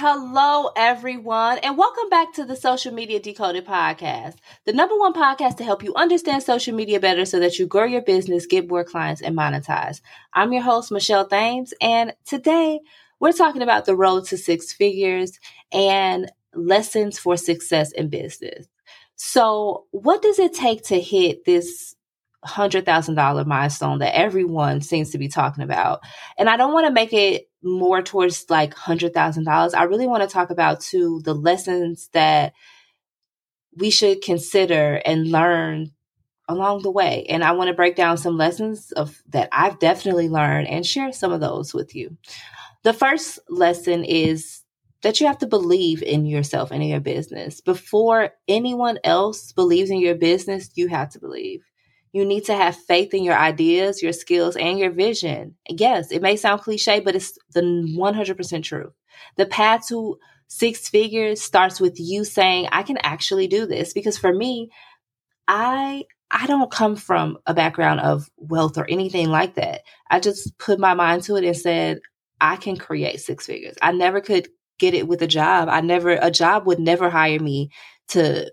Hello, everyone, and welcome back to the Social Media Decoded podcast, the number one podcast to help you understand social media better so that you grow your business, get more clients, and monetize. I'm your host, Michelle Thames, and today we're talking about the road to six figures and lessons for success in business. So, what does it take to hit this $100,000 milestone that everyone seems to be talking about? And I don't want to make it more towards like $100,000, I really want to talk about too the lessons that we should consider and learn along the way. And I want to break down some lessons of that I've definitely learned and share some of those with you. The first lesson is that you have to believe in yourself and in your business. Before anyone else believes in your business, you have to believe. You need to have faith in your ideas, your skills, and your vision. Yes, it may sound cliche, but it's the 100% true. The path to six figures starts with you saying, I can actually do this. Because for me, I I don't come from a background of wealth or anything like that. I just put my mind to it and said, I can create six figures. I never could get it with a job. I never, a job would never hire me to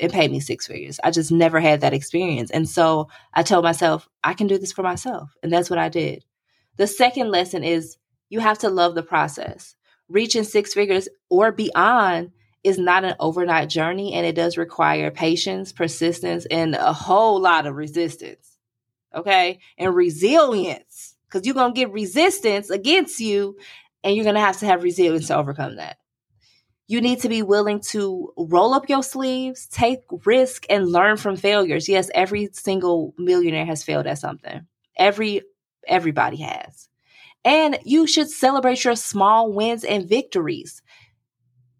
and pay me six figures. I just never had that experience. And so I told myself, I can do this for myself. And that's what I did. The second lesson is you have to love the process. Reaching six figures or beyond is not an overnight journey, and it does require patience, persistence, and a whole lot of resistance. Okay. And resilience, because you're going to get resistance against you, and you're going to have to have resilience to overcome that. You need to be willing to roll up your sleeves, take risk, and learn from failures. Yes, every single millionaire has failed at something. Every everybody has. And you should celebrate your small wins and victories.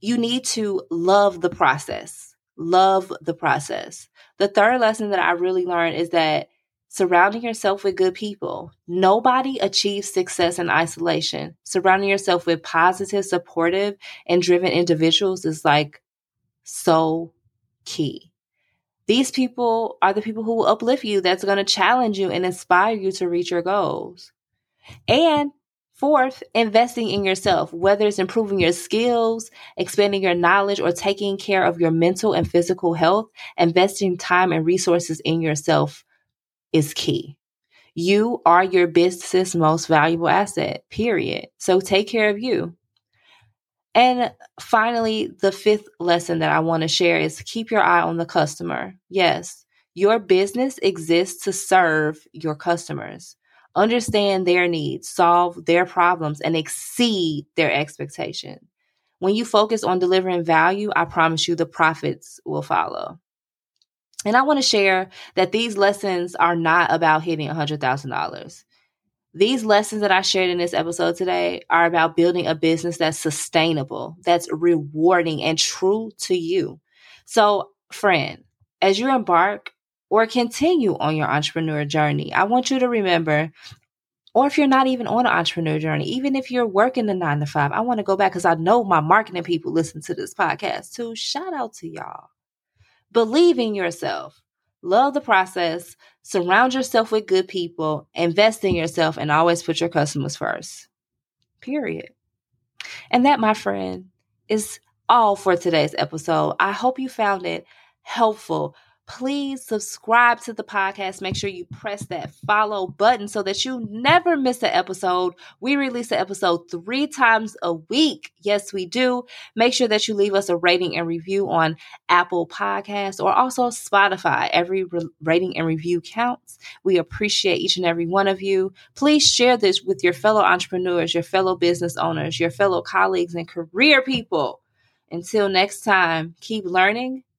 You need to love the process. Love the process. The third lesson that I really learned is that surrounding yourself with good people. Nobody achieves success in isolation. Surrounding yourself with positive, supportive, and driven individuals is like so key. These people are the people who will uplift you, that's going to challenge you and inspire you to reach your goals. And fourth, investing in yourself, whether it's improving your skills, expanding your knowledge, or taking care of your mental and physical health, investing time and resources in yourself is key. You are your business's most valuable asset, period. So take care of you. And finally, the fifth lesson that I want to share is keep your eye on the customer. Yes, your business exists to serve your customers. Understand their needs, solve their problems, and exceed their expectation. When you focus on delivering value, I promise you the profits will follow. And I want to share that these lessons are not about hitting $100,000. These lessons that I shared in this episode today are about building a business that's sustainable, that's rewarding, and true to you. So, friend, as you embark or continue on your entrepreneur journey, I want you to remember, or if you're not even on an entrepreneur journey, even if you're working the nine to five, I want to go back because I know my marketing people listen to this podcast too. Shout out to y'all. Believe in yourself. Love the process. Surround yourself with good people. Invest in yourself and always put your customers first. Period. And that, my friend, is all for today's episode. I hope you found it helpful please subscribe to the podcast. Make sure you press that follow button so that you never miss an episode. We release an episode three times a week. Yes, we do. Make sure that you leave us a rating and review on Apple Podcasts or also Spotify. Every re- rating and review counts. We appreciate each and every one of you. Please share this with your fellow entrepreneurs, your fellow business owners, your fellow colleagues, and career people. Until next time, keep learning